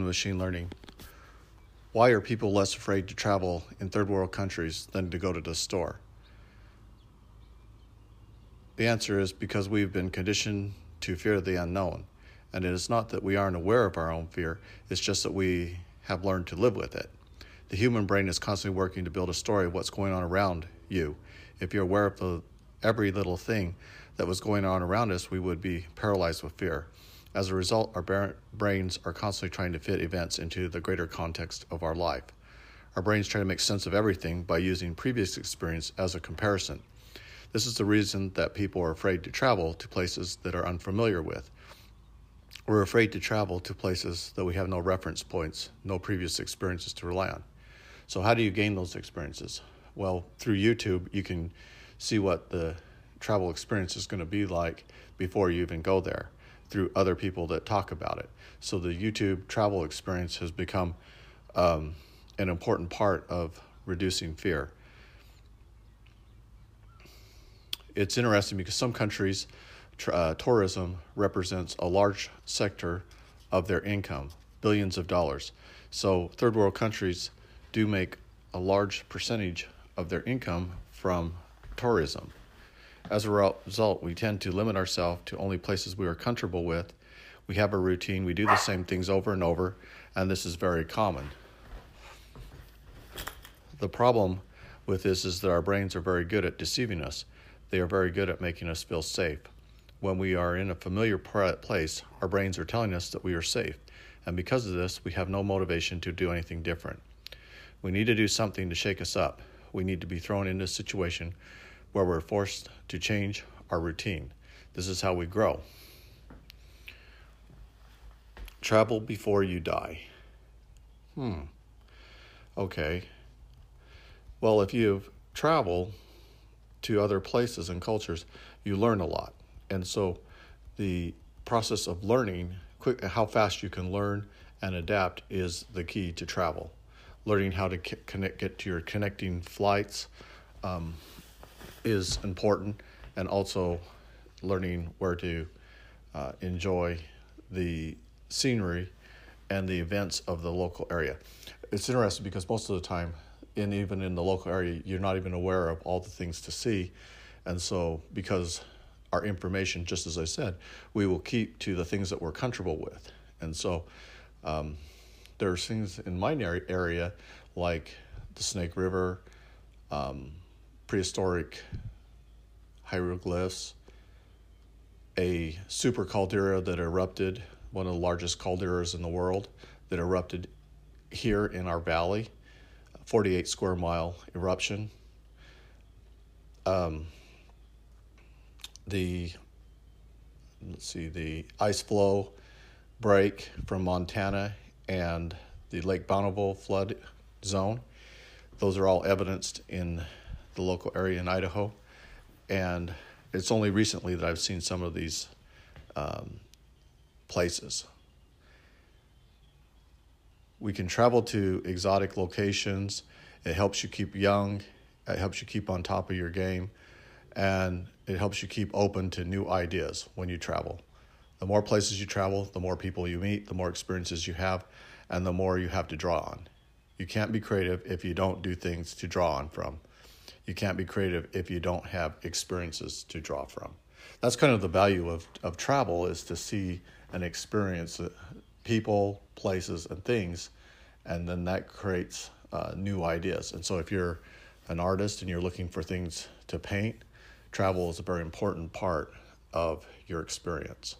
to machine learning. Why are people less afraid to travel in third world countries than to go to the store? The answer is because we've been conditioned to fear the unknown. And it is not that we aren't aware of our own fear, it's just that we have learned to live with it. The human brain is constantly working to build a story of what's going on around you. If you're aware of the, every little thing that was going on around us, we would be paralyzed with fear. As a result, our brains are constantly trying to fit events into the greater context of our life. Our brains try to make sense of everything by using previous experience as a comparison. This is the reason that people are afraid to travel to places that are unfamiliar with. We're afraid to travel to places that we have no reference points, no previous experiences to rely on. So, how do you gain those experiences? Well, through YouTube, you can see what the travel experience is going to be like before you even go there through other people that talk about it. So the YouTube travel experience has become um, an important part of reducing fear. It's interesting because some countries, uh, tourism represents a large sector of their income, billions of dollars. So third world countries do make a large percentage of their income from tourism. As a result, we tend to limit ourselves to only places we are comfortable with. We have a routine, we do the same things over and over, and this is very common. The problem with this is that our brains are very good at deceiving us. They are very good at making us feel safe. When we are in a familiar place, our brains are telling us that we are safe, and because of this, we have no motivation to do anything different. We need to do something to shake us up. We need to be thrown into a situation where we're forced to change our routine. This is how we grow. Travel before you die. Hmm. Okay. Well, if you travel to other places and cultures, you learn a lot. And so the process of learning, quick, how fast you can learn and adapt is the key to travel. Learning how to connect, get to your connecting flights, um, is important, and also learning where to uh, enjoy the scenery and the events of the local area. It's interesting because most of the time, and even in the local area, you're not even aware of all the things to see. And so, because our information, just as I said, we will keep to the things that we're comfortable with. And so, um, there's things in my area like the Snake River, um, prehistoric hieroglyphs, a super caldera that erupted, one of the largest calderas in the world that erupted here in our valley, 48 square mile eruption. Um, the let's see the ice flow break from Montana and the Lake Bonneville flood zone those are all evidenced in the local area in Idaho. And it's only recently that I've seen some of these um, places. We can travel to exotic locations. It helps you keep young, it helps you keep on top of your game, and it helps you keep open to new ideas when you travel. The more places you travel, the more people you meet, the more experiences you have, and the more you have to draw on. You can't be creative if you don't do things to draw on from. You can't be creative if you don't have experiences to draw from. That's kind of the value of, of travel is to see and experience people, places, and things, and then that creates uh, new ideas. And so if you're an artist and you're looking for things to paint, travel is a very important part of your experience.